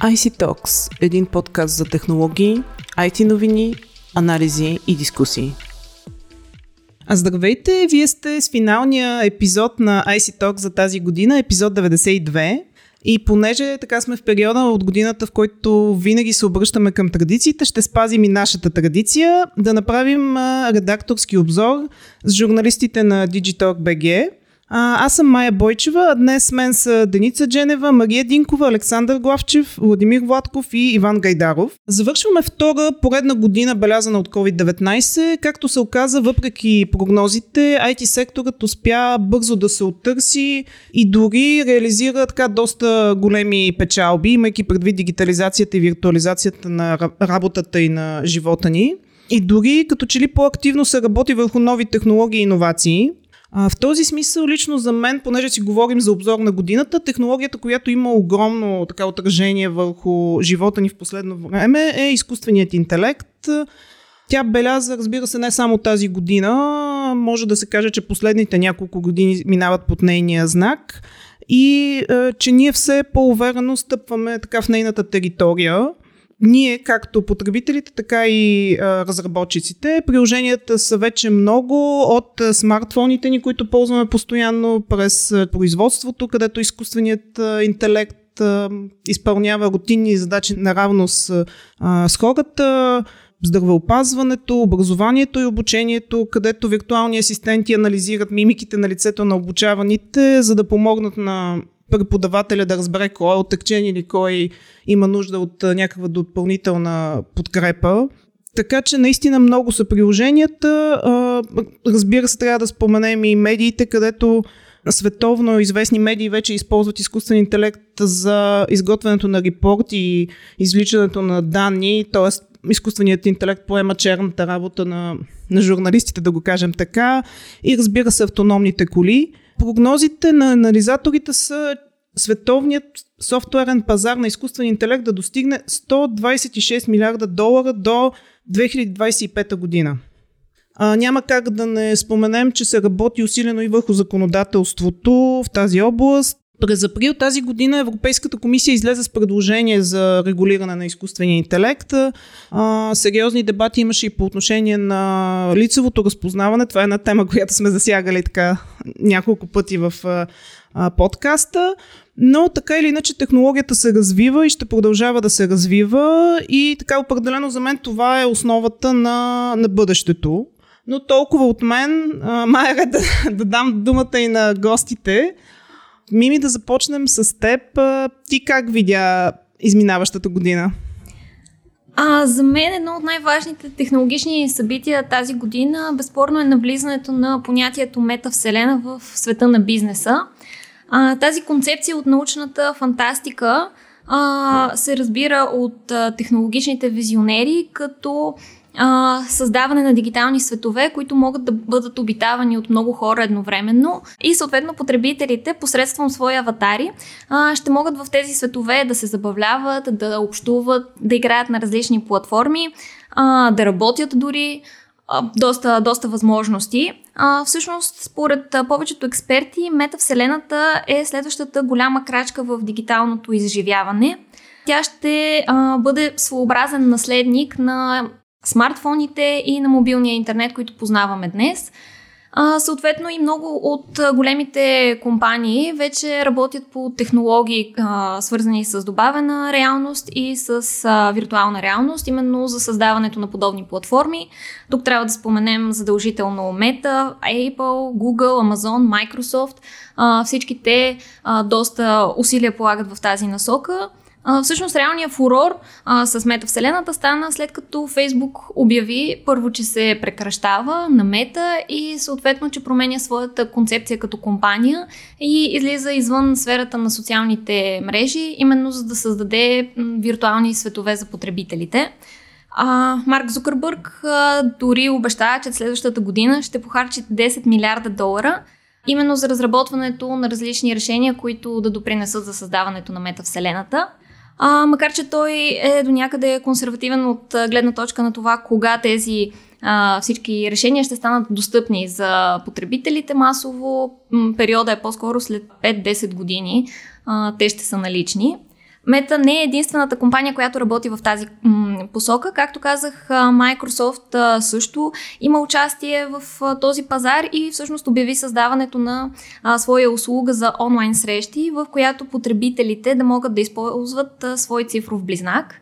IC Talks – един подкаст за технологии, IT новини, анализи и дискусии. А здравейте, вие сте с финалния епизод на IC Talk за тази година, епизод 92. И понеже така сме в периода от годината, в който винаги се обръщаме към традициите, ще спазим и нашата традиция да направим редакторски обзор с журналистите на Digitalk BG. А, аз съм Майя Бойчева, а днес с мен са Деница Дженева, Мария Динкова, Александър Главчев, Владимир Владков и Иван Гайдаров. Завършваме втора поредна година белязана от COVID-19. Както се оказа, въпреки прогнозите, IT секторът успя бързо да се оттърси и дори реализира така доста големи печалби, имайки предвид дигитализацията и виртуализацията на работата и на живота ни. И дори като че ли по-активно се работи върху нови технологии и иновации. А, в този смисъл, лично за мен, понеже си говорим за обзор на годината, технологията, която има огромно така отражение върху живота ни в последно време е изкуственият интелект. Тя беляза, разбира се, не само тази година, може да се каже, че последните няколко години минават под нейния знак. И е, че ние все по-уверено стъпваме така в нейната територия ние, както потребителите, така и а, разработчиците, приложенията са вече много от а, смартфоните ни, които ползваме постоянно през а, производството, където изкуственият а, интелект а, изпълнява рутинни задачи наравно с, а, с хората здравеопазването, образованието и обучението, където виртуални асистенти анализират мимиките на лицето на обучаваните, за да помогнат на преподавателя да разбере кой е оттъкчен или кой има нужда от някаква допълнителна подкрепа. Така че наистина много са приложенията. Разбира се, трябва да споменем и медиите, където световно известни медии вече използват изкуствен интелект за изготвянето на репорти и извличането на данни, т.е. изкуственият интелект поема черната работа на, на журналистите, да го кажем така, и разбира се автономните коли. Прогнозите на анализаторите са световният софтуерен пазар на изкуствен интелект да достигне 126 милиарда долара до 2025 година. А, няма как да не споменем, че се работи усилено и върху законодателството в тази област. През април тази година Европейската комисия излезе с предложение за регулиране на изкуствения интелект. А, сериозни дебати имаше и по отношение на лицевото разпознаване. Това е една тема, която сме засягали така няколко пъти в а, подкаста. Но така или иначе технологията се развива и ще продължава да се развива и така определено за мен това е основата на, на бъдещето. Но толкова от мен, Майра, да, да дам думата и на гостите. Мими, да започнем с теб. Ти как видя изминаващата година? А, за мен едно от най-важните технологични събития тази година безспорно е навлизането на понятието метавселена в света на бизнеса. А, тази концепция от научната фантастика а, се разбира от а, технологичните визионери като а, създаване на дигитални светове, които могат да бъдат обитавани от много хора едновременно и съответно потребителите посредством свои аватари а, ще могат в тези светове да се забавляват, да общуват, да играят на различни платформи, а, да работят дори доста, доста възможности. А, всъщност, според повечето експерти, метавселената е следващата голяма крачка в дигиталното изживяване. Тя ще а, бъде своеобразен наследник на смартфоните и на мобилния интернет, които познаваме днес. А, съответно и много от големите компании вече работят по технологии, а, свързани с добавена реалност и с а, виртуална реалност, именно за създаването на подобни платформи. Тук трябва да споменем задължително Meta, Apple, Google, Amazon, Microsoft. А, всички те а, доста усилия полагат в тази насока. Всъщност реалният фурор а, с метавселената стана след като Фейсбук обяви първо, че се прекращава на мета и съответно, че променя своята концепция като компания и излиза извън сферата на социалните мрежи, именно за да създаде виртуални светове за потребителите. А, Марк Зукърбърг а, дори обещава, че следващата година ще похарчи 10 милиарда долара именно за разработването на различни решения, които да допринесат за създаването на метавселената. А, макар, че той е до някъде консервативен от гледна точка на това кога тези а, всички решения ще станат достъпни за потребителите масово. Периода е по-скоро след 5-10 години. А, те ще са налични. Мета не е единствената компания, която работи в тази м- посока. Както казах, Microsoft а, също има участие в а, този пазар и всъщност обяви създаването на а, своя услуга за онлайн срещи, в която потребителите да могат да използват свой цифров близнак.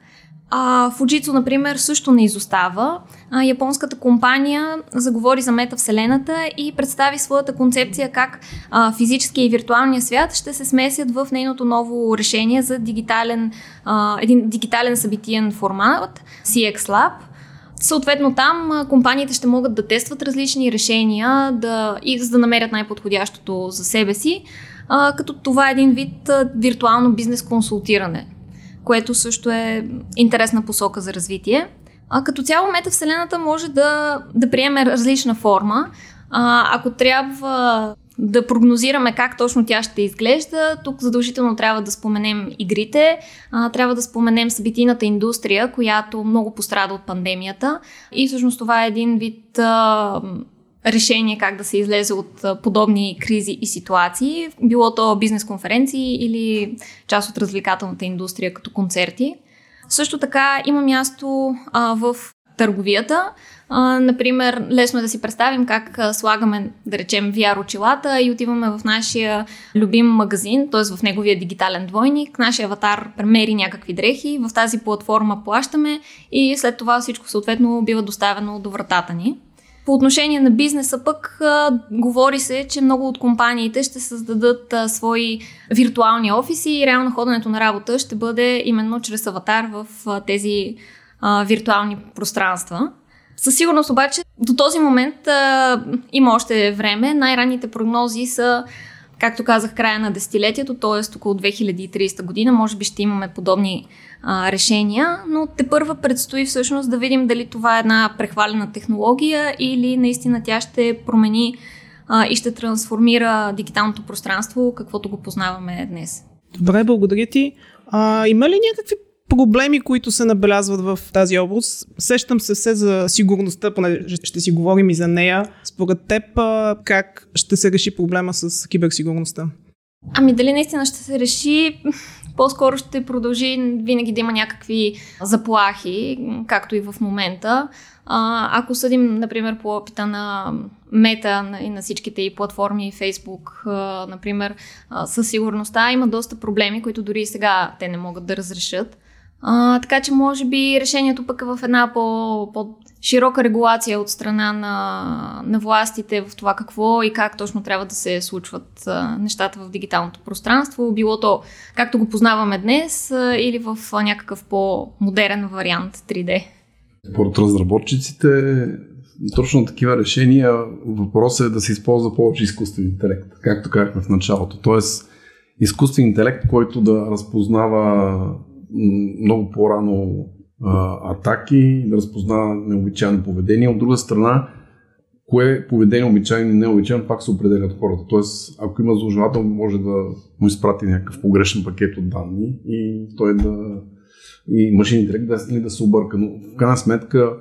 А, Fujitsu, например, също не изостава. А, японската компания заговори за метавселената и представи своята концепция как а, физическия и виртуалния свят ще се смесят в нейното ново решение за дигитален, а, един дигитален събитиен формат CX Lab. Съответно там компаниите ще могат да тестват различни решения да, и за да намерят най-подходящото за себе си, а, като това е един вид а, виртуално бизнес консултиране което също е интересна посока за развитие. А като цяло метавселената може да, да приеме различна форма. А, ако трябва да прогнозираме как точно тя ще изглежда, тук задължително трябва да споменем игрите, а, трябва да споменем събитийната индустрия, която много пострада от пандемията и всъщност това е един вид а, решение как да се излезе от подобни кризи и ситуации, било то бизнес конференции или част от развлекателната индустрия като концерти. Също така има място а, в търговията. А, например, лесно е да си представим как слагаме, да речем, VR очилата и отиваме в нашия любим магазин, т.е. в неговия дигитален двойник. Нашия аватар премери някакви дрехи, в тази платформа плащаме и след това всичко съответно бива доставено до вратата ни. По отношение на бизнеса пък говори се, че много от компаниите ще създадат свои виртуални офиси и реално ходенето на работа ще бъде именно чрез аватар в тези виртуални пространства. Със сигурност обаче до този момент има още време. Най-ранните прогнози са както казах, края на десетилетието, т.е. около 2030 година, може би ще имаме подобни а, решения, но те първа предстои всъщност да видим дали това е една прехвалена технология или наистина тя ще промени а, и ще трансформира дигиталното пространство, каквото го познаваме днес. Добре, благодаря ти. А, има ли някакви проблеми, които се набелязват в тази област. Сещам се все за сигурността, понеже ще си говорим и за нея. Според теб, как ще се реши проблема с киберсигурността? Ами дали наистина ще се реши, по-скоро ще продължи винаги да има някакви заплахи, както и в момента. А, ако съдим, например, по опита на Мета и на всичките и платформи, Facebook, например, със сигурността има доста проблеми, които дори и сега те не могат да разрешат. А, така че може би решението пък е в една по, по-широка регулация от страна на, на властите в това какво и как точно трябва да се случват нещата в дигиталното пространство, било то както го познаваме днес или в някакъв по-модерен вариант 3D. Според разработчиците, точно такива решения, въпросът е да се използва повече изкуствен интелект, както казахме в началото. Тоест, изкуствен интелект, който да разпознава много по-рано атаки, да разпознава необичайно поведение. От друга страна, кое поведение обичайно и необичайно пак се определя от хората. Тоест, ако има зложелател, може да му изпрати някакъв погрешен пакет от данни и той да и машин интелект да, да се обърка. Но в крайна сметка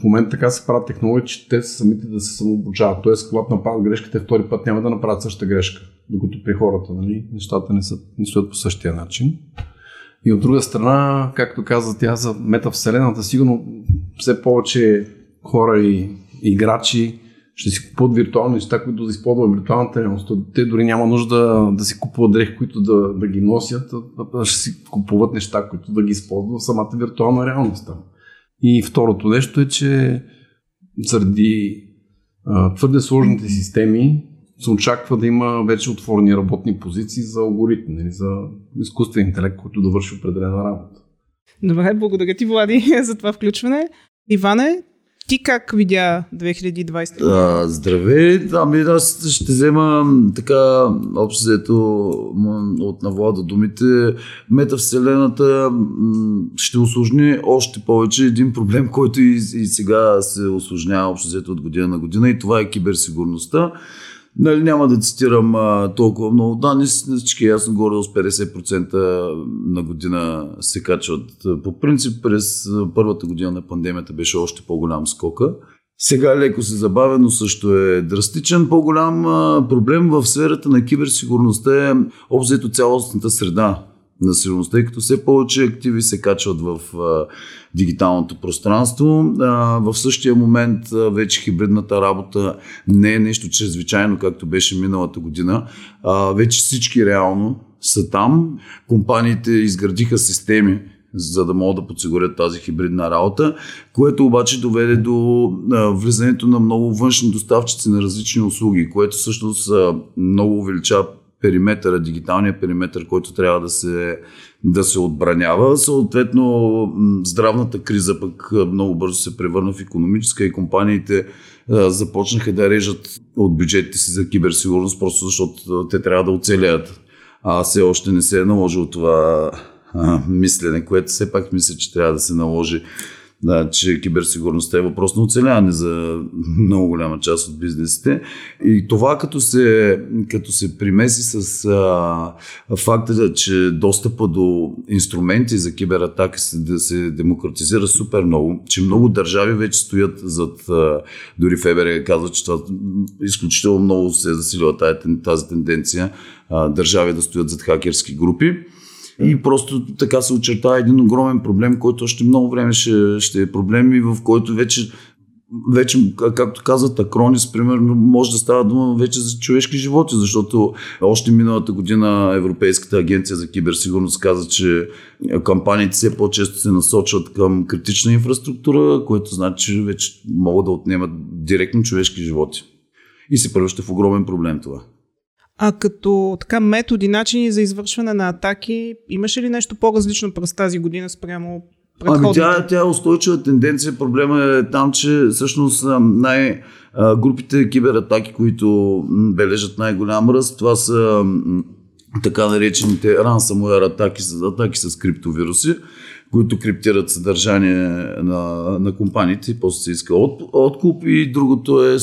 в момента така се правят технологии, че те самите да се самообучават. Тоест, когато направят грешката, втори път няма да направят същата грешка. Докато при хората нали, нещата не, са, не стоят по същия начин. И от друга страна, както каза тя за метавселената, сигурно все повече хора и играчи ще си купуват виртуални неща, които да използват виртуалната реалност. Те дори няма нужда да си купуват дрехи, които да, да ги носят, а ще си купуват неща, които да ги използват в самата виртуална реалност. И второто нещо е, че заради а, твърде сложните системи, се очаква да има вече отворени работни позиции за алгоритми, нали, за изкуствен интелект, който да върши определена работа. Добре, благодаря ти, Влади, за това включване. Иване, ти как видя 2020? А, здравей, ами аз ще взема така общо взето от навлада думите. Метавселената ще осложни още повече един проблем, който и, и сега се осложнява общо взето от година на година и това е киберсигурността. Нали, няма да цитирам а, толкова много данни, всички ясно горе с 50% на година се качват. По принцип през първата година на пандемията беше още по-голям скока. Сега леко се забавя, но също е драстичен. По-голям а, проблем в сферата на киберсигурността е обзето цялостната среда на сигурността, тъй като все повече активи се качват в а, дигиталното пространство. А, в същия момент а, вече хибридната работа не е нещо чрезвичайно, както беше миналата година. А, вече всички реално са там. Компаниите изградиха системи, за да могат да подсигурят тази хибридна работа, което обаче доведе до влизането на много външни доставчици на различни услуги, което всъщност много увеличава периметъра, дигиталния периметър, който трябва да се, да се отбранява. Съответно, здравната криза пък много бързо се превърна в економическа и компаниите а, започнаха да режат от бюджетите си за киберсигурност, просто защото те трябва да оцелят. А все още не се е наложило това а, мислене, което все пак мисля, че трябва да се наложи да, че киберсигурността е въпрос на оцеляване за много голяма част от бизнесите. И това като се, като се примеси с а, факта, че достъпа до инструменти за кибератаки се, да се демократизира супер много, че много държави вече стоят зад, а, дори Фебер казва, че това изключително много се засилва тази, тази тенденция а, държави да стоят зад хакерски групи. И просто така се очертава един огромен проблем, който още много време ще, ще е проблем и в който вече вече, както казват Акронис, примерно, може да става дума вече за човешки животи, защото още миналата година Европейската агенция за киберсигурност каза, че кампаниите все по-често се насочват към критична инфраструктура, което значи, че вече могат да отнемат директно човешки животи. И се превръща в огромен проблем това. А като така методи, начини за извършване на атаки, имаше ли нещо по-различно през тази година спрямо Ами тя, тя е устойчива тенденция. Проблема е там, че всъщност най- групите кибератаки, които бележат най-голям ръст, това са така наречените ransomware атаки, атаки с криптовируси, които криптират съдържание на, на компаниите и после се иска от, откуп и другото е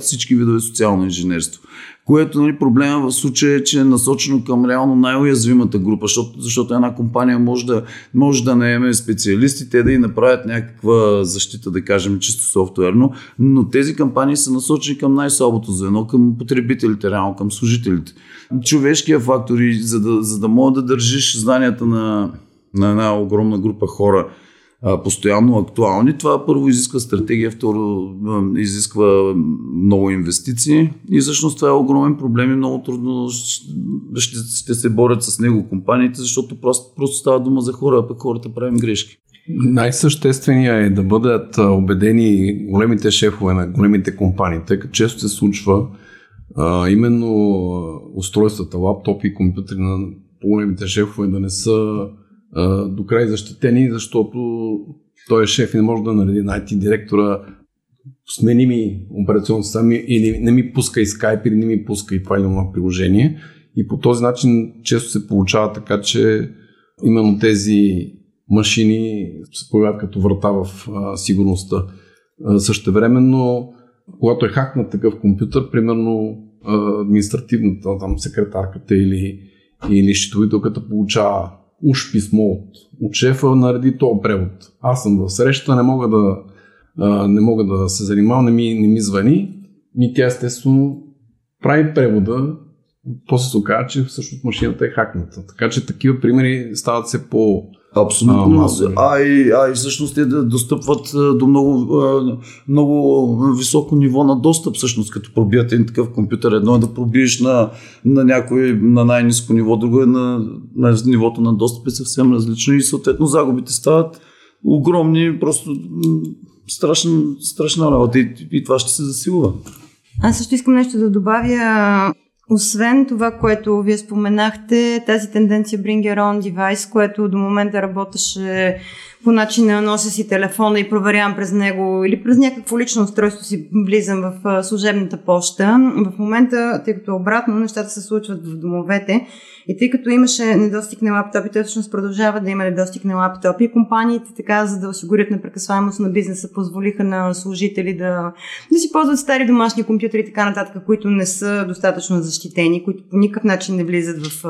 всички видове социално инженерство което нали, проблема в случая е, че е насочено към реално най-уязвимата група, защото, защото една компания може да, може да наеме специалисти, те да и направят някаква защита, да кажем чисто софтуерно, но тези кампании са насочени към най-слабото звено, към потребителите, реално към служителите. Човешкият фактор и за да, за да мога да държиш знанията на, на една огромна група хора, постоянно актуални. Това първо изисква стратегия, второ изисква много инвестиции и всъщност това е огромен проблем и много трудно ще, ще се борят с него компаниите, защото просто, просто става дума за хора, а пък хората правим грешки. Най-същественият е да бъдат убедени големите шефове на големите компании, тъй като често се случва а, именно устройствата, лаптопи и компютри на големите шефове да не са до край защитени, защото той е шеф и не може да нареди на IT директора смени ми операционно система или не ми пуска и Skype или не ми пуска и това или това приложение. И по този начин често се получава така, че именно тези машини се появяват като врата в а, сигурността. А, същевременно, когато е хакнат такъв компютър, примерно административната там, секретарката или, или счетовителката получава уж писмо от, от шефа, нареди този превод. Аз съм в среща, не мога да, а, не мога да се занимавам, не ми, не ми звъни. И тя естествено прави превода, после се оказа, че всъщност машината е хакната. Така че такива примери стават се по, Абсолютно. А, а, и, а и всъщност те да достъпват до много, много високо ниво на достъп, всъщност, като пробият един такъв компютър. Едно е да пробиеш на, на някой на най-низко ниво, друго е на, на нивото на достъп е съвсем различно и съответно загубите стават огромни, просто страшна, страшна работа и, и това ще се засилва. Аз също искам нещо да добавя освен това, което вие споменахте, тази тенденция Bring Your Own Device, което до момента работеше по начина нося си телефона и проверявам през него или през някакво лично устройство си влизам в служебната почта. В момента, тъй като обратно нещата се случват в домовете, и тъй като имаше недостиг на лаптопи, всъщност продължава да има недостиг на лаптопи. Компаниите така, за да осигурят непрекъсваемост на бизнеса, позволиха на служители да, да си ползват стари домашни компютри и така нататък, които не са достатъчно защитени, които по никакъв начин не влизат в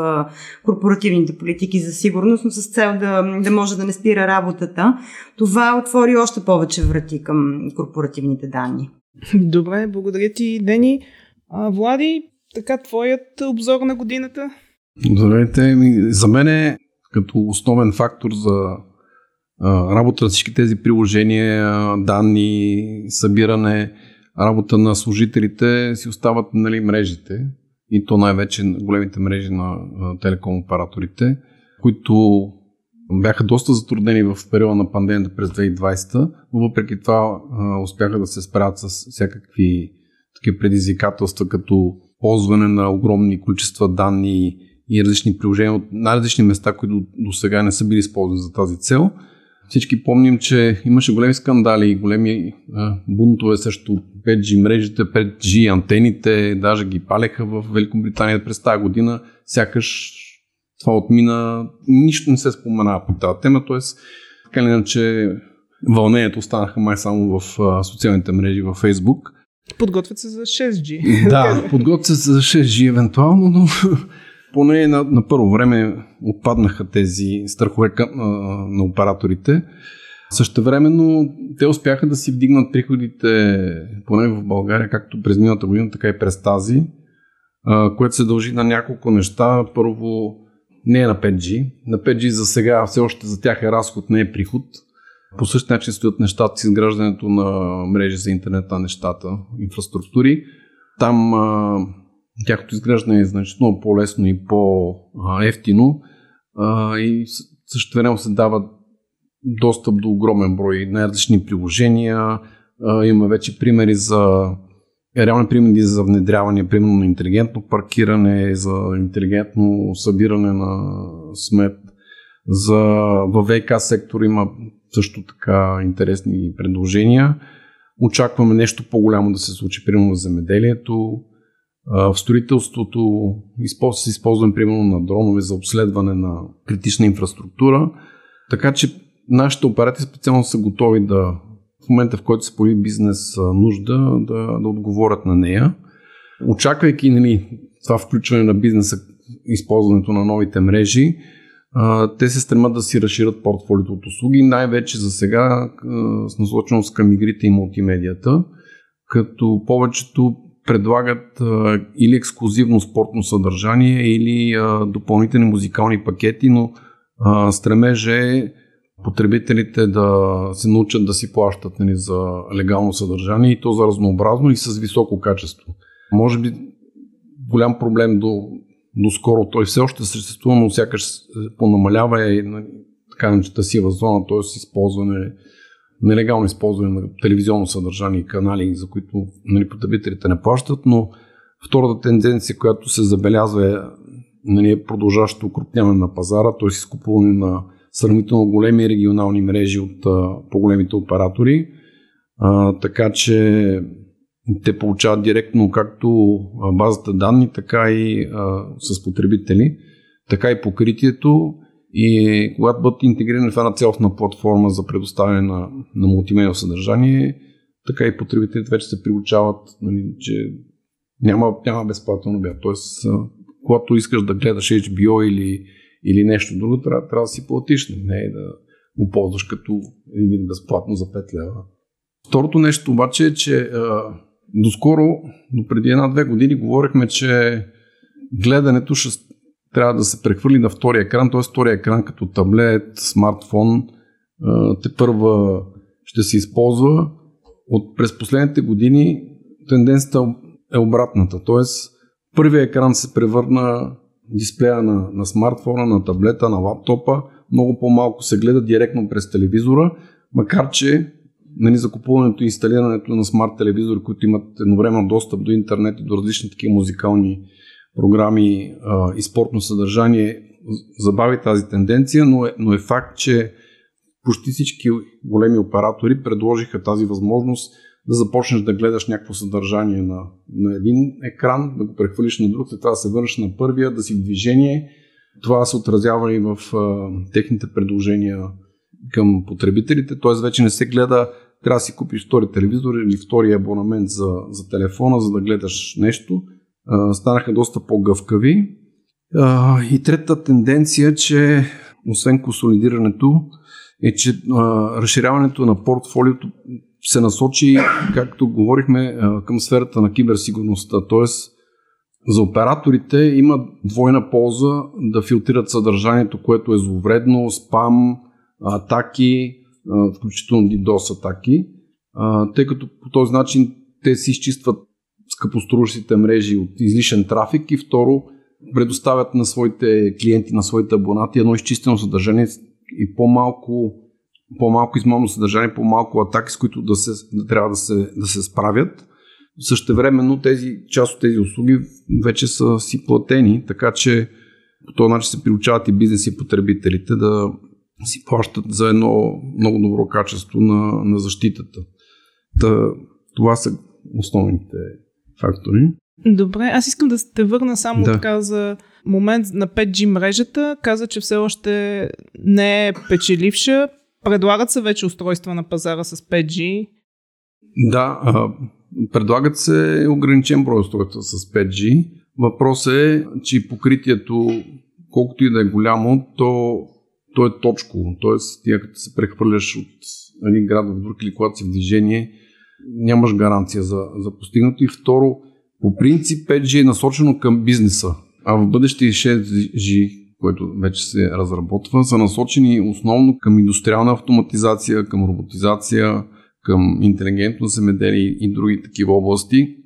корпоративните политики за сигурност, но с цел да, да може да не спира работата. Това отвори още повече врати към корпоративните данни. Добре, благодаря ти, Дени. А, Влади, така твоят обзор на годината? Здравейте. За мен е като основен фактор за работа на всички тези приложения, данни, събиране, работа на служителите си остават нали, мрежите и то най-вече големите мрежи на телеком операторите, които бяха доста затруднени в периода на пандемията през 2020, но въпреки това успяха да се справят с всякакви такива предизвикателства, като ползване на огромни количества данни и различни приложения от най-различни места, които до сега не са били използвани за тази цел. Всички помним, че имаше големи скандали и големи бунтове срещу 5G мрежите, 5G антените, даже ги палеха в Великобритания през тази година. Сякаш това отмина, нищо не се споменава по тази тема, т.е. така или иначе вълнението останаха май само в а, социалните мрежи във Facebook. Подготвят се за 6G. Да, подготвят се за 6G евентуално, но поне на, на първо време отпаднаха тези страхове към, а, на операторите. Също времено те успяха да си вдигнат приходите, поне в България, както през миналата година, така и през тази, а, което се дължи на няколко неща. Първо, не е на 5G. На 5G за сега все още за тях е разход, не е приход. По същия начин стоят нещата с изграждането на мрежи за интернет на нещата, инфраструктури. Там а, тяхното изграждане е значително по-лесно и по-ефтино а, и също време се дава достъп до огромен брой най-различни приложения. А, има вече примери за реални примери за внедряване, примерно на интелигентно паркиране, за интелигентно събиране на смет. За, във ВК сектор има също така интересни предложения. Очакваме нещо по-голямо да се случи, примерно в земеделието. В строителството се използваме примерно на дронове за обследване на критична инфраструктура. Така че нашите оператори специално са готови да в момента, в който се появи бизнес нужда, да, да отговорят на нея. Очаквайки нали, това включване на бизнеса, използването на новите мрежи, те се стремат да си разширят портфолиото от услуги, най-вече за сега с насоченост към игрите и мултимедията, като повечето предлагат или ексклюзивно спортно съдържание, или допълнителни музикални пакети, но стремеже е потребителите да се научат да си плащат нали, за легално съдържание и то за разнообразно и с високо качество. Може би голям проблем до, до скоро той все още съществува, но сякаш понамалява и нали, така начата сива зона, т.е. използване, нелегално използване на телевизионно съдържание и канали, за които нали, потребителите не плащат, но втората тенденция, която се забелязва е нали, продължаващо укрупняване на пазара, т.е. изкупуване на сравнително големи регионални мрежи от по-големите оператори, а, така че те получават директно както базата данни, така и а, с потребители, така и покритието и когато бъдат интегрирани в една цялостна платформа за предоставяне на, на мултимедиа съдържание, така и потребителите вече се приучават, нали, че няма, няма безплатен обяд. Тоест, когато искаш да гледаш HBO или или нещо друго, трябва, трябва да си платиш, не е да го ползваш като един безплатно за 5 лева. Второто нещо обаче е, че а, доскоро, до преди една-две години, говорихме, че гледането ще трябва да се прехвърли на втория екран, т.е. втория екран като таблет, смартфон, те първа ще се използва. От през последните години тенденцията е обратната, т.е. първия екран се превърна дисплея на, на смартфона, на таблета, на лаптопа. Много по-малко се гледа директно през телевизора, макар че нали, закупуването и инсталирането на смарт телевизори, които имат едновременно достъп до интернет и до различни такива музикални програми а, и спортно съдържание, забави тази тенденция, но е, но е факт, че почти всички големи оператори предложиха тази възможност да започнеш да гледаш някакво съдържание на, на един екран, да го прехвърлиш на друг, след това да се върнеш на първия, да си в движение. Това се отразява и в а, техните предложения към потребителите, т.е. вече не се гледа трябва да си купиш втори телевизор или втори абонамент за, за телефона, за да гледаш нещо. А, станаха доста по-гъвкави. А, и третата тенденция, че освен консолидирането, е, че а, разширяването на портфолиото се насочи, както говорихме, към сферата на киберсигурността. Тоест, За операторите има двойна полза да филтрират съдържанието, което е зловредно, спам, атаки, включително DDoS атаки, тъй като по този начин те си изчистват скъпоструващите мрежи от излишен трафик и второ предоставят на своите клиенти, на своите абонати едно изчистено съдържание и по-малко, по-малко измамно съдържание, по-малко атаки, с които да, се, да трябва да се, да се справят. Същевременно тези, част от тези услуги вече са си платени, така че по този начин се приучават и бизнес и потребителите да си плащат за едно много добро качество на, на защитата. Та, това са основните фактори. Добре, аз искам да те върна само да. така за момент на 5G мрежата. Каза, че все още не е печеливша. Предлагат се вече устройства на пазара с 5G. Да, предлагат се ограничен брой устройства с 5G. Въпросът е, че покритието, колкото и да е голямо, то, то е точково. Тоест, ти като се прехвърляш от един град в друг или когато си в движение, нямаш гаранция за, за постигнато. И второ, по принцип 5G е насочено към бизнеса, а в бъдеще 6G, което вече се разработва, са насочени основно към индустриална автоматизация, към роботизация, към интелигентно земеделие и други такива области,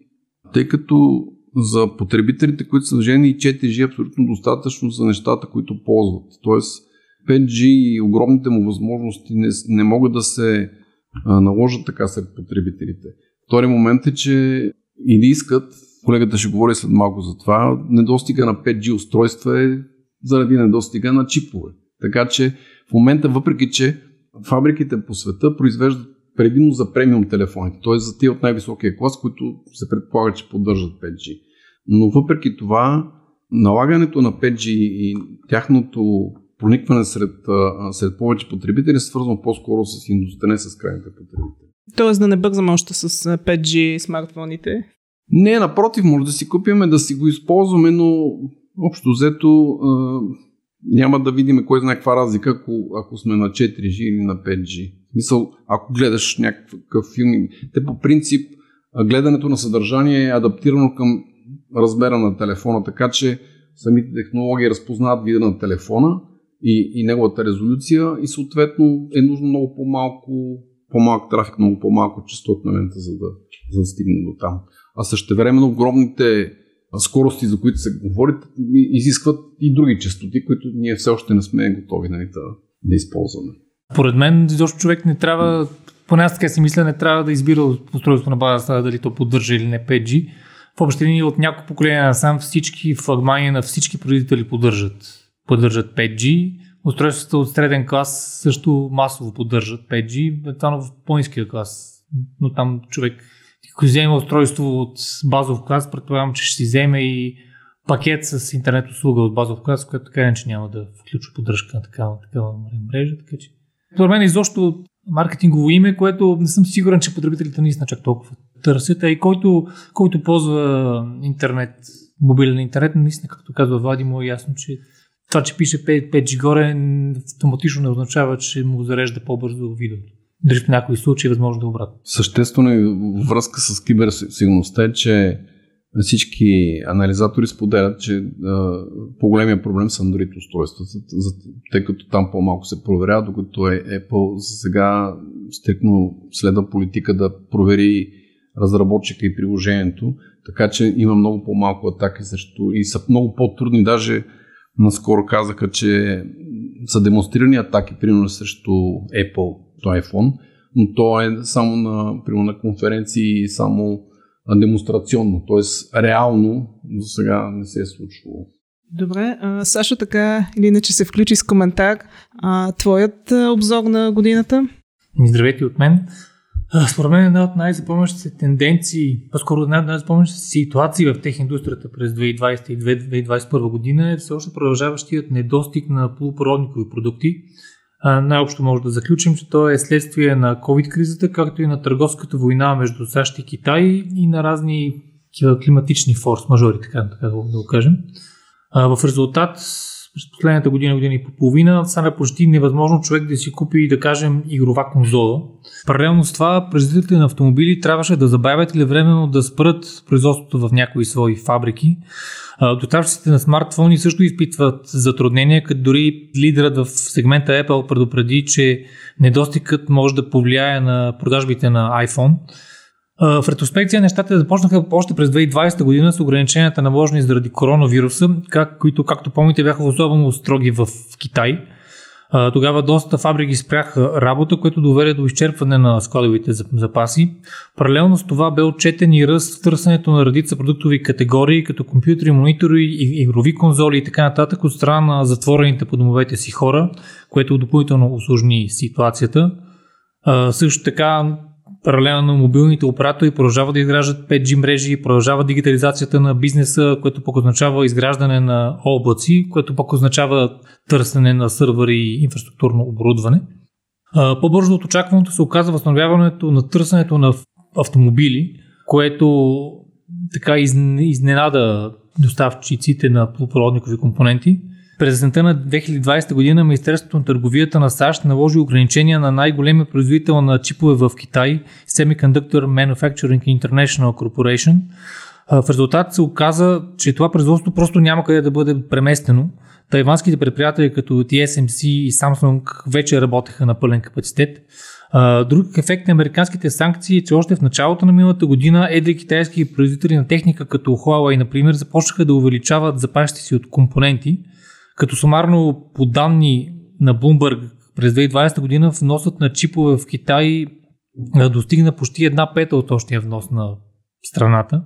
тъй като за потребителите, които са жени и 4G е абсолютно достатъчно за нещата, които ползват. Тоест 5G и огромните му възможности не, не могат да се наложат така сред потребителите. Втори момент е, че или искат, колегата ще говори след малко за това, недостига на 5G устройства е заради недостига на чипове. Така че в момента, въпреки че фабриките по света произвеждат предимно за премиум телефоните, т.е. за тези от най-високия клас, които се предполага, че поддържат 5G. Но въпреки това, налагането на 5G и тяхното проникване сред, сред повече потребители е свързано по-скоро с индустрия, не с крайните потребители. Тоест да не бързаме още с 5G смартфоните? Не, напротив, може да си купиме, да си го използваме, но общо взето няма да видим кой знае каква разлика, ако, ако сме на 4G или на 5G. Мисъл, ако гледаш някакъв филм, те по принцип гледането на съдържание е адаптирано към размера на телефона, така че самите технологии разпознават вида на телефона и, и неговата резолюция и съответно е нужно много по-малко, по-малък трафик, много по-малко частотна лента, за да, за да стигне до там. А същевременно огромните скорости, за които се говори, изискват и други частоти, които ние все още не сме готови нали, да, да използваме. Поред мен, изобщо човек не трябва, поне аз така си мисля, не трябва да избира устройство на база дали то поддържа или не 5G. В общи линии от няколко поколения на сам всички флагмани на всички производители поддържат, поддържат 5G. Устройствата от среден клас също масово поддържат 5G, това в по-низкия клас. Но там човек, ако вземе устройство от базов клас, предполагам, че ще си вземе и пакет с интернет услуга от базов клас, което така иначе няма да включва поддръжка на такава, такава мрежа. Така че, според мен изобщо маркетингово име, което не съм сигурен, че потребителите наистина чак толкова търсят, а и който, който ползва интернет, мобилен интернет, наистина, както казва Влади, му е ясно, че това, че пише 5, 5G горе, автоматично не означава, че му зарежда по-бързо видеото. Дори в някои случаи е възможно да е обратно. Съществено и връзка с киберсигурността е, че всички анализатори споделят, че по-големия проблем са Android устройствата, тъй като там по-малко се проверява, докато е Apple за сега стрикно следва политика да провери разработчика и приложението, така че има много по-малко атаки срещу и са много по-трудни. Даже наскоро казаха, че са демонстрирани атаки, примерно срещу Apple, iPhone, но то е само на, примерно, на конференции, само демонстрационно, т.е. реално до сега не се е случвало. Добре, а, Сашо така или иначе се включи с коментар. А, твоят а, обзор на годината? Здравейте от мен. Според мен една от най-запомнящите тенденции, по-скоро една от най-запомнящите ситуации в тех индустрията през 2020 и 2021 година е все още продължаващият недостиг на полупроводникови продукти. Най-общо може да заключим, че то е следствие на COVID-кризата, както и на търговската война между САЩ и Китай и на разни климатични форс-мажори, така, така да го кажем. В резултат през последната година, година и половина, стана почти невъзможно човек да си купи, да кажем, игрова конзола. Паралелно с това, производителите на автомобили трябваше да забавят или временно да спрат производството в някои свои фабрики. Доставчиците на смартфони също изпитват затруднения, като дори лидерът в сегмента Apple предупреди, че недостигът може да повлияе на продажбите на iPhone. В ретроспекция нещата започнаха още през 2020 година с ограниченията наложени заради коронавируса, как, които, както помните, бяха особено строги в Китай. Тогава доста фабрики спряха работа, което доведе до изчерпване на складовите запаси. Паралелно с това бе отчетен и ръст в търсенето на редица продуктови категории, като компютри, монитори, игрови конзоли и така нататък от страна на затворените по домовете си хора, което допълнително осложни ситуацията. също така паралелно мобилните оператори продължават да изграждат 5G мрежи, продължава дигитализацията на бизнеса, което пък означава изграждане на облаци, което пък означава търсене на сървъри и инфраструктурно оборудване. По-бързо от очакваното се оказа възстановяването на търсенето на автомобили, което така изненада доставчиците на полупроводникови компоненти. През есента на 2020 година Министерството на търговията на САЩ наложи ограничения на най-големия производител на чипове в Китай, Semiconductor Manufacturing International Corporation. В резултат се оказа, че това производство просто няма къде да бъде преместено. Тайванските предприятия като TSMC и Samsung вече работеха на пълен капацитет. Друг ефект на американските санкции е, че още в началото на миналата година едри китайски производители на техника като Huawei, например, започнаха да увеличават запасите си от компоненти – като сумарно по данни на Bloomberg през 2020 година вносът на чипове в Китай достигна почти една пета от общия внос на страната.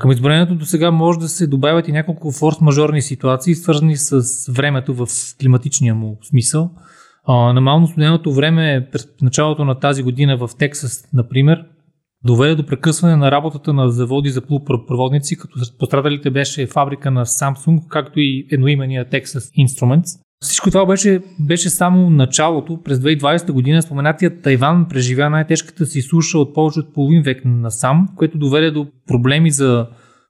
Към изброението до сега може да се добавят и няколко форс-мажорни ситуации, свързани с времето в климатичния му смисъл. Намално студеното време през началото на тази година в Тексас, например, доведе до прекъсване на работата на заводи за полупроводници, като пострадалите беше фабрика на Samsung, както и едноимения Texas Instruments. Всичко това беше, беше само началото. През 2020 година споменатият Тайван преживя най-тежката си суша от повече от половин век насам, което доведе до проблеми за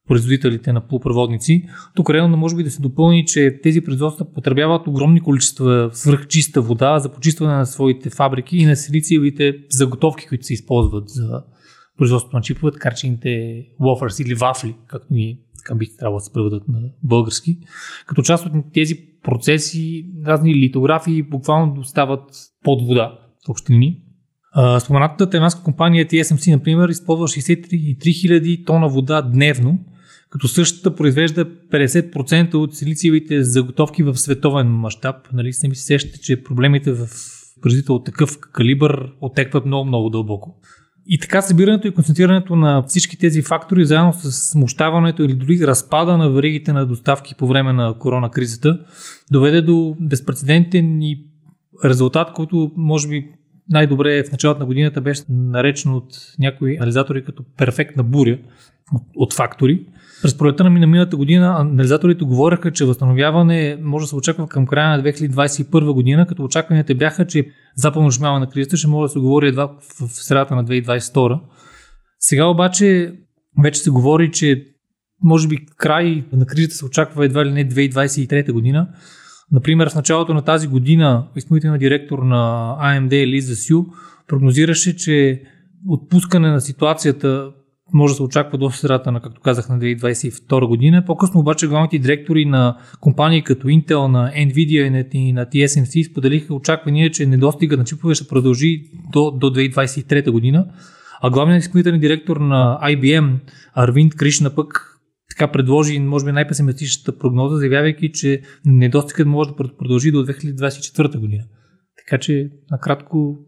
производителите на полупроводници. Тук реално може би да се допълни, че тези производства потребяват огромни количества свръхчиста вода за почистване на своите фабрики и на силициевите заготовки, които се използват за производството на чипове, така речените waffers или вафли, както ни така бих трябвало да се преведат на български. Като част от тези процеси, разни литографии буквално достават под вода в общини. Споменатата тайванска компания TSMC, например, използва 63 000 тона вода дневно, като същата произвежда 50% от силициевите заготовки в световен мащаб. Нали, сами се сещате, че проблемите в производител от такъв калибър отекват много-много дълбоко. И така събирането и концентрирането на всички тези фактори, заедно с смущаването или дори разпада на веригите на доставки по време на корона кризата, доведе до безпредседентен и резултат, който може би най-добре в началото на годината беше наречен от някои анализатори като перфектна буря от, от фактори. През пролета на миналата година анализаторите говореха, че възстановяване може да се очаква към края на 2021 година, като очакванията бяха, че шмява на кризата ще може да се говори едва в средата на 2022. Сега обаче вече се говори, че може би край на кризата се очаква едва ли не 2023 година. Например, в началото на тази година изпълнителният директор на AMD Лиза Сю прогнозираше, че отпускане на ситуацията може да се очаква до средата на, както казах, на 2022 година. По-късно обаче главните директори на компании като Intel, на Nvidia и на TSMC споделиха очаквания, че недостига на чипове ще продължи до, до 2023 година. А главният изпълнителен директор на IBM, Арвинд Кришна пък така предложи, може би, най-песимистичната прогноза, заявявайки, че недостигът може да продължи до 2024 година. Така че, накратко,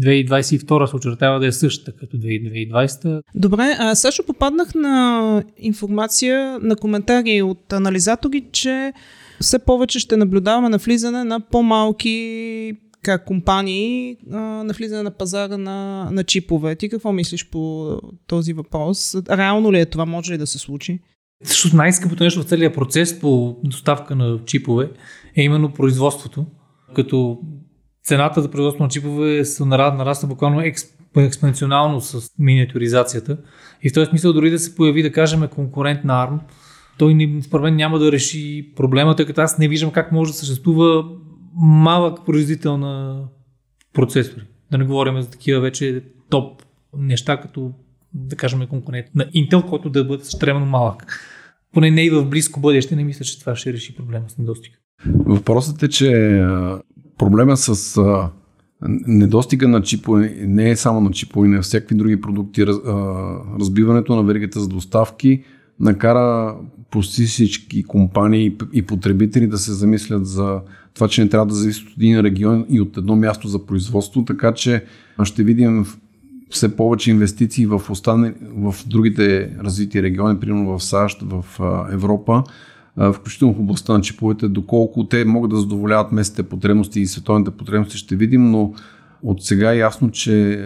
2022 се очертава да е същата като 2020. Добре, а също попаднах на информация, на коментари от анализатори, че все повече ще наблюдаваме навлизане на по-малки как, компании а, на влизане на пазара на, на чипове. Ти какво мислиш по този въпрос? Реално ли е това? Може ли да се случи? Защото най-скъпото нещо в целия процес по доставка на чипове е именно производството. Като цената за производство на чипове се нараства буквално експоненциално с миниатюризацията. И в този смисъл дори да се появи, да кажем, конкурент на ARM, той според мен няма да реши проблема, тъй като аз не виждам как може да съществува малък производител на процесори. Да не говорим за такива вече топ неща, като да кажем конкурент на Intel, който да бъде стремено малък. Поне не и в близко бъдеще, не мисля, че това ще реши проблема с недостига. Въпросът е, че проблема с недостига на чипове не е само на чипове, на всякакви други продукти. Разбиването на веригата за доставки накара почти всички компании и потребители да се замислят за това, че не трябва да зависи от един регион и от едно място за производство, така че ще видим все повече инвестиции в, остане, в другите развити региони, примерно в САЩ, в Европа, включително в областта на чиповете, доколко те могат да задоволяват местните потребности и световните потребности, ще видим, но от сега е ясно, че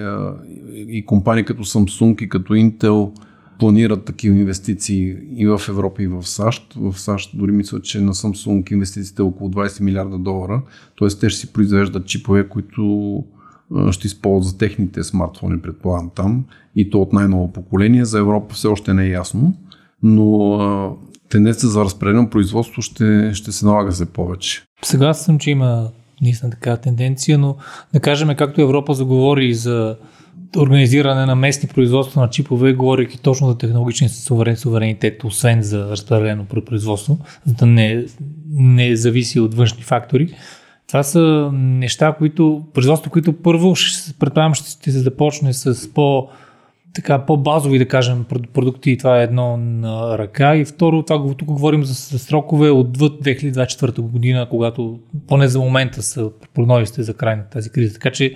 и компании като Samsung и като Intel планират такива инвестиции и в Европа, и в САЩ. В САЩ дори мисля, че на Samsung инвестициите е около 20 милиарда долара, т.е. те ще си произвеждат чипове, които ще използват за техните смартфони, предполагам там, и то от най-ново поколение. За Европа все още не е ясно, но тенденция за разпределено производство ще, ще се налага за повече. Сега съм, че има наистина такава тенденция, но да кажем, както Европа заговори за организиране на местни производства на чипове, говоряки точно за технологичен суверен, суверенитет, освен за разпределено производство, за да не, не зависи от външни фактори. Това са неща, които, производство, които първо, ще, предполагам, ще се започне с по, така, по-базови, да кажем, продукти. Това е едно на ръка. И второ, това тук говорим за, за срокове отвъд 2024 година, когато поне за момента са прогнозите за край на тази криза. Така че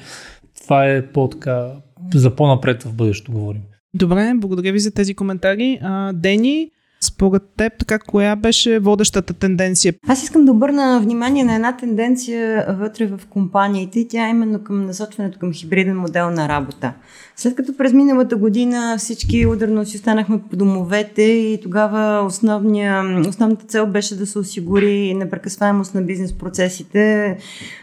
това е по-така, за по-напред в бъдещето говорим. Добре, благодаря ви за тези коментари. А, Дени, според теб, така, коя беше водещата тенденция? Аз искам да обърна внимание на една тенденция вътре в компаниите тя е именно към насочването към хибриден модел на работа. След като през миналата година всички ударно си останахме по домовете и тогава основния, основната цел беше да се осигури непрекъсваемост на бизнес процесите,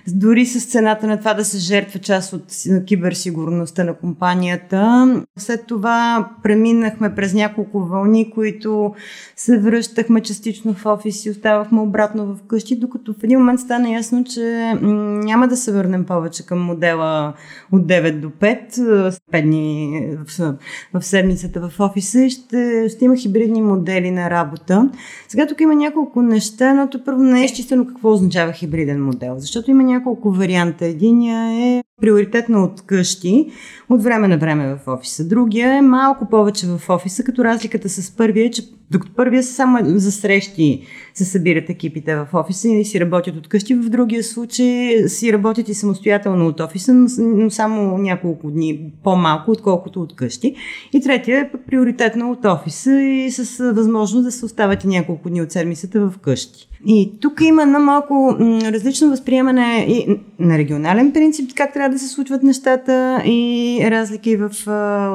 дори с цената на това да се жертва част от киберсигурността на компанията. След това преминахме през няколко вълни, които се връщахме частично в офис и оставахме обратно в къщи, докато в един момент стана ясно, че няма да се върнем повече към модела от 9 до 5, 5 дни в, в седмицата в офиса и ще, ще има хибридни модели на работа. Сега тук има няколко неща, но първо не е изчистено какво означава хибриден модел, защото има няколко варианта. Единия е приоритетно от къщи, от време на време в офиса. Другия е малко повече в офиса, като разликата с първия е, че докато първия са само за срещи се събират екипите в офиса и си работят от къщи, в другия случай си работят и самостоятелно от офиса, но само няколко дни по-малко, отколкото от къщи. И третия е приоритетно от офиса и с възможност да се остават и няколко дни от седмицата в къщи. И тук има едно малко различно възприемане и на регионален принцип, как трябва да се случват нещата и разлики в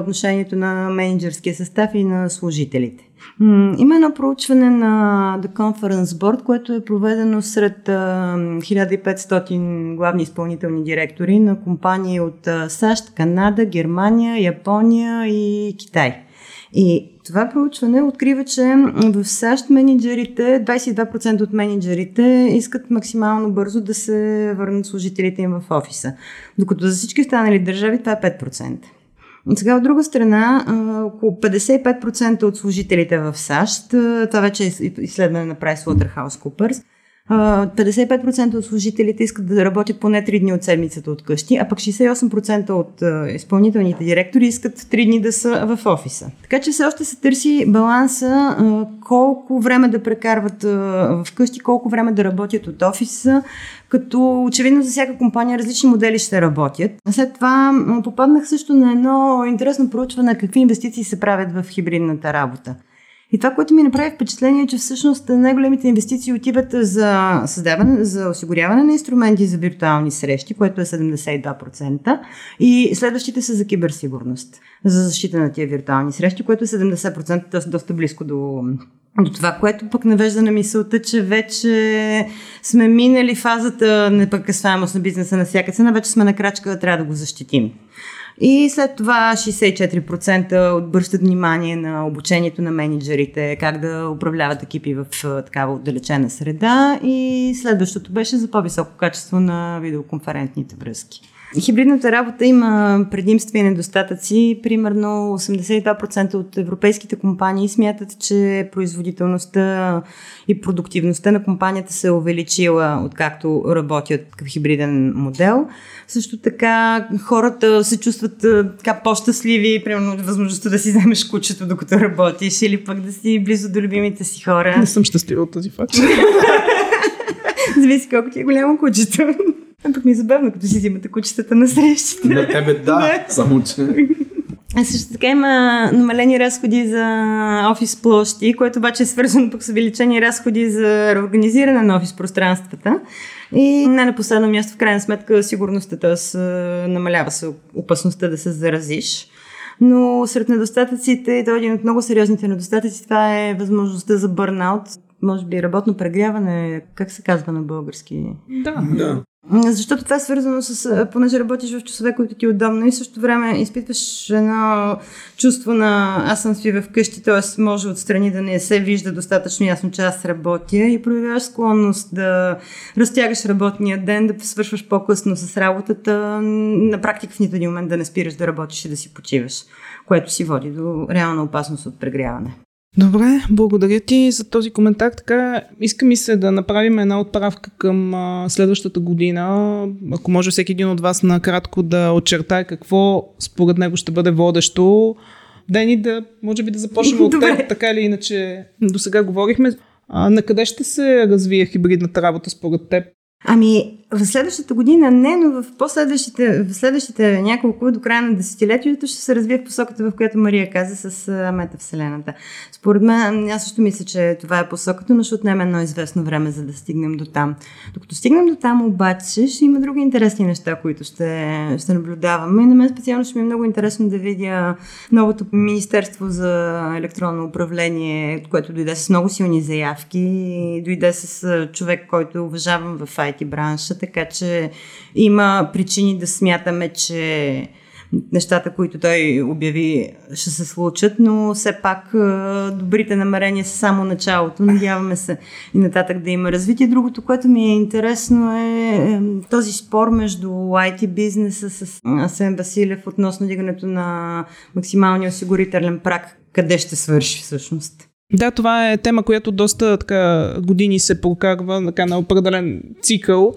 отношението на менеджерския състав и на служителите. Има едно проучване на The Conference Board, което е проведено сред 1500 главни изпълнителни директори на компании от САЩ, Канада, Германия, Япония и Китай. И това проучване открива, че в САЩ менеджерите, 22% от менеджерите искат максимално бързо да се върнат служителите им в офиса. Докато за всички останали държави това е 5%. Сега от друга страна, около 55% от служителите в САЩ, това вече е изследване на PricewaterhouseCoopers, 55% от служителите искат да работят поне 3 дни от седмицата от къщи, а пък 68% от изпълнителните директори искат 3 дни да са в офиса. Така че все още се търси баланса колко време да прекарват в къщи, колко време да работят от офиса, като очевидно за всяка компания различни модели ще работят. След това попаднах също на едно интересно проучване какви инвестиции се правят в хибридната работа. И това, което ми направи впечатление е, че всъщност най-големите инвестиции отиват за създаване, за осигуряване на инструменти за виртуални срещи, което е 72%, и следващите са за киберсигурност, за защита на тия виртуални срещи, което е 70%, т.е. доста близко до до това, което пък навежда на мисълта, че вече сме минали фазата непрекъсваемост на бизнеса на всяка цена, вече сме на крачка трябва да го защитим. И след това 64% отбръщат внимание на обучението на менеджерите, как да управляват екипи в такава отдалечена среда. И следващото беше за по-високо качество на видеоконферентните връзки. Хибридната работа има предимства и недостатъци. Примерно 82% от европейските компании смятат, че производителността и продуктивността на компанията се е увеличила, откакто работят такъв хибриден модел. Също така хората се чувстват така по-щастливи, примерно от възможността да си вземеш кучето докато работиш или пък да си близо до любимите си хора. Не съм щастлива от този факт. Зависи колко ти е голямо кучето. Пък ми е забавно, като си взимате кучетата на срещите. На тебе да, само че... А също така има намалени разходи за офис площи, което обаче е свързано пък с увеличени разходи за реорганизиране на офис пространствата. И не на последно място, в крайна сметка, сигурността, т.е. намалява се опасността да се заразиш. Но сред недостатъците, и то е един от много сериозните недостатъци, това е възможността за бърнаут. Може би работно прегряване, как се казва на български? Да, да. Защото това е свързано с, понеже работиш в часове, които ти е удобно и също време изпитваш едно чувство на аз съм си вкъщи, т.е. може отстрани да не се вижда достатъчно ясно, че аз работя и проявяваш склонност да разтягаш работния ден, да свършваш по-късно с работата, на практика в нито един момент да не спираш да работиш и да си почиваш, което си води до реална опасност от прегряване. Добре, благодаря ти за този коментар. Така, иска ми се да направим една отправка към а, следващата година. Ако може всеки един от вас накратко да очертае какво според него ще бъде водещо. Дени, да, може би да започнем от теб, така или иначе. До сега говорихме. А, на къде ще се развие хибридната работа според теб? Ами, в следващата година не, но в последващите, в следващите няколко до края на десетилетието ще се развие в посоката, в която Мария каза с метавселената. Според мен, аз също мисля, че това е посоката, но ще отнеме едно известно време, за да стигнем до там. Докато стигнем до там, обаче, ще има други интересни неща, които ще, ще наблюдаваме. И на мен специално ще ми е много интересно да видя новото Министерство за електронно управление, което дойде с много силни заявки, дойде с човек, който уважавам в IT бранша така че има причини да смятаме, че нещата, които той обяви, ще се случат, но все пак добрите намерения са само началото. Надяваме се и нататък да има развитие. Другото, което ми е интересно е, е този спор между IT бизнеса с Асен Василев относно дигането на максималния осигурителен прак. Къде ще свърши всъщност? Да, това е тема, която доста така, години се прокарва така, на определен цикъл.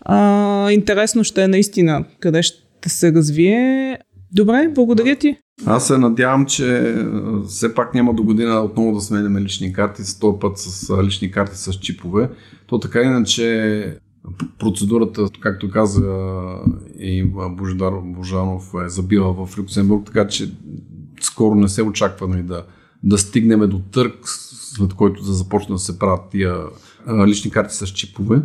А, интересно ще е наистина къде ще се развие. Добре, благодаря ти. Аз се надявам, че все пак няма до година отново да сменяме лични карти, с този път с лични карти с чипове. То така иначе процедурата, както каза и Божидар Божанов, е забила в Люксембург, така че скоро не се очаква нали, да, да стигнем до търг, след който да започне да се правят тия лични карти с чипове.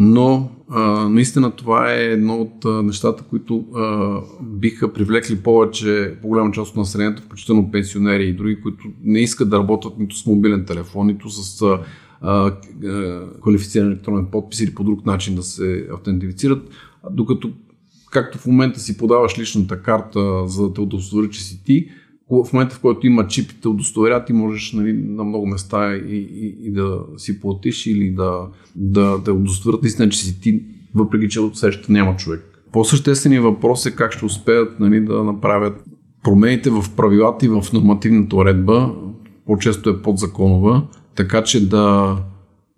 Но а, наистина това е едно от а, нещата, които а, биха привлекли повече, по-голяма част от населението, включително пенсионери и други, които не искат да работят нито с мобилен телефон, нито с а, а, квалифициран електронен подпис или по друг начин да се автентифицират, докато както в момента си подаваш личната карта, за да те удостовери, че си ти, в момента, в който има чип и те удостоверят, ти можеш нали, на много места и, и, и да си платиш или да, да, да удостоверят наистина, че си ти, въпреки че от среща няма човек. По-същественият въпрос е как ще успеят нали, да направят промените в правилата и в нормативната уредба, по-често е подзаконова, така че да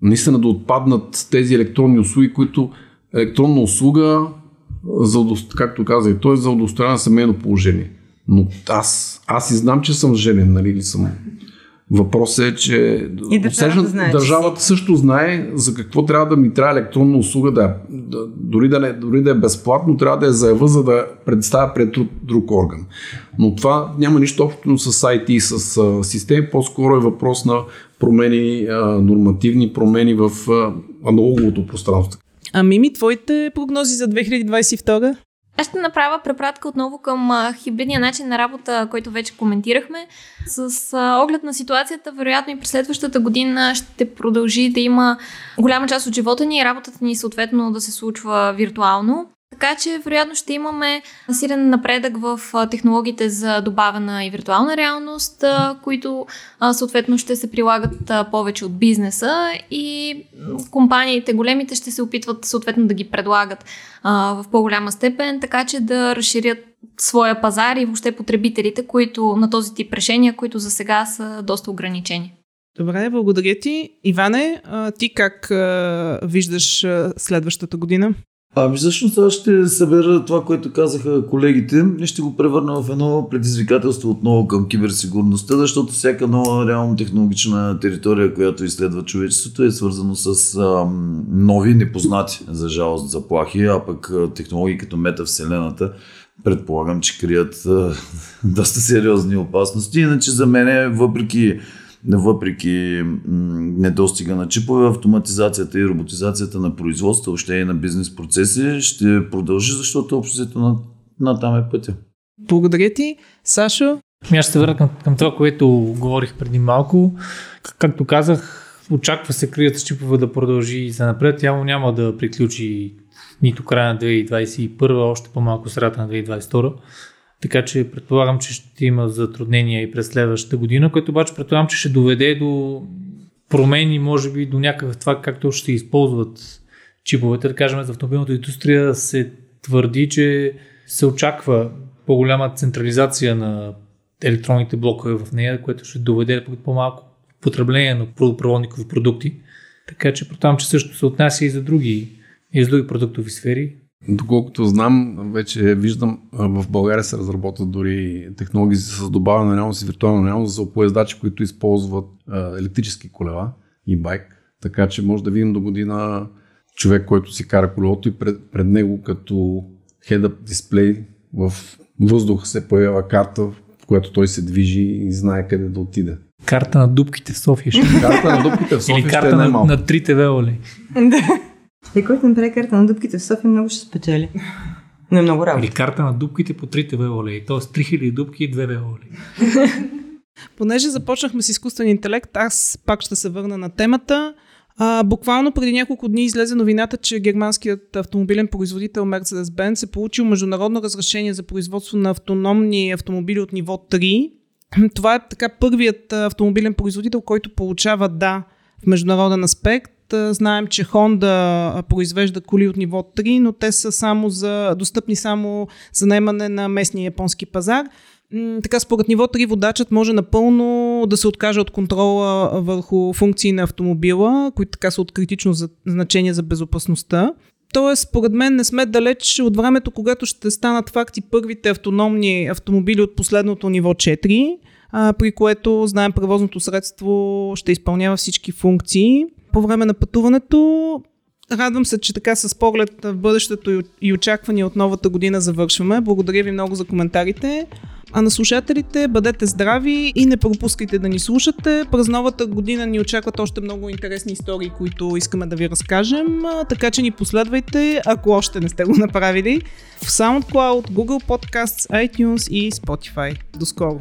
наистина да отпаднат тези електронни услуги, които електронна услуга, за, както каза и той, за удостоверяване на семейно положение. Но аз, аз и знам, че съм женен, нали, или съм. Въпросът е, че и държавата, знае, държавата също знае за какво трябва да ми трябва електронна услуга, да, да, дори, да не, дори да е безплатно, трябва да я заява, за да представя пред друг, друг орган. Но това няма нищо общо с IT и с а, системи, по-скоро е въпрос на промени, а, нормативни промени в а, аналоговото пространство. А Мими, твоите прогнози за 2022? Аз ще направя препратка отново към хибридния начин на работа, който вече коментирахме. С оглед на ситуацията, вероятно и през следващата година ще продължи да има голяма част от живота ни и работата ни съответно да се случва виртуално. Така че, вероятно, ще имаме силен напредък в технологиите за добавена и виртуална реалност, които съответно ще се прилагат повече от бизнеса и компаниите, големите, ще се опитват съответно да ги предлагат в по-голяма степен, така че да разширят своя пазар и въобще потребителите, които на този тип решения, които за сега са доста ограничени. Добре, благодаря ти. Иване, ти как виждаш следващата година? Ами всъщност аз ще събера това, което казаха колегите и ще го превърна в едно предизвикателство отново към киберсигурността, защото всяка нова реално технологична територия, която изследва човечеството е свързано с а, нови непознати за жалост заплахи, а пък технологии като метавселената предполагам, че крият а, доста сериозни опасности. Иначе за мен, въпреки въпреки недостига на чипове, автоматизацията и роботизацията на производство, още и на бизнес процеси ще продължи, защото обществото на, на там е пътя. Благодаря ти. Сашо? Ами аз ще се върна към, към това, което говорих преди малко. Както казах, очаква се крият с чипове да продължи и за напред. Явно няма да приключи нито края на 2021, още по-малко средата на 2022. Така че предполагам, че ще има затруднения и през следващата година, което обаче предполагам, че ще доведе до промени, може би до някакъв това как ще използват чиповете. Да кажем, за автомобилната индустрия се твърди, че се очаква по-голяма централизация на електронните блокове в нея, което ще доведе до по-малко потребление на проводникови продукти. Така че предполагам, че също се отнася и за други, и за други продуктови сфери. Доколкото знам, вече виждам, в България се разработват дори технологии с добавена реалност и виртуална реалност за поездачи, които използват електрически колела и байк. Така че може да видим до година човек, който си кара колелото и пред, пред него като head-up дисплей в въздуха се появява карта, в която той се движи и знае къде да отиде. Карта на дупките в София. Карта на дупките в София Или карта ще е на, на трите велоли. И който направи карта на дупките в София, много ще спечели. Но е много работа. Или карта на дупките по трите велоли. Т.е. 3000 дупки и две велоли. Понеже започнахме с изкуствен интелект, аз пак ще се върна на темата. А, буквално преди няколко дни излезе новината, че германският автомобилен производител Mercedes-Benz е получил международно разрешение за производство на автономни автомобили от ниво 3. Това е така първият автомобилен производител, който получава да в международен аспект знаем, че Honda произвежда коли от ниво 3, но те са само за, достъпни само за наемане на местния японски пазар. Така, според ниво 3 водачът може напълно да се откаже от контрола върху функции на автомобила, които така са от критично значение за безопасността. Тоест, според мен не сме далеч от времето, когато ще станат факти първите автономни автомобили от последното ниво 4, при което, знаем, превозното средство ще изпълнява всички функции по време на пътуването. Радвам се, че така с поглед в бъдещето и очаквания от новата година завършваме. Благодаря ви много за коментарите. А на слушателите бъдете здрави и не пропускайте да ни слушате. През новата година ни очакват още много интересни истории, които искаме да ви разкажем, така че ни последвайте, ако още не сте го направили, в SoundCloud, Google Podcasts, iTunes и Spotify. До скоро!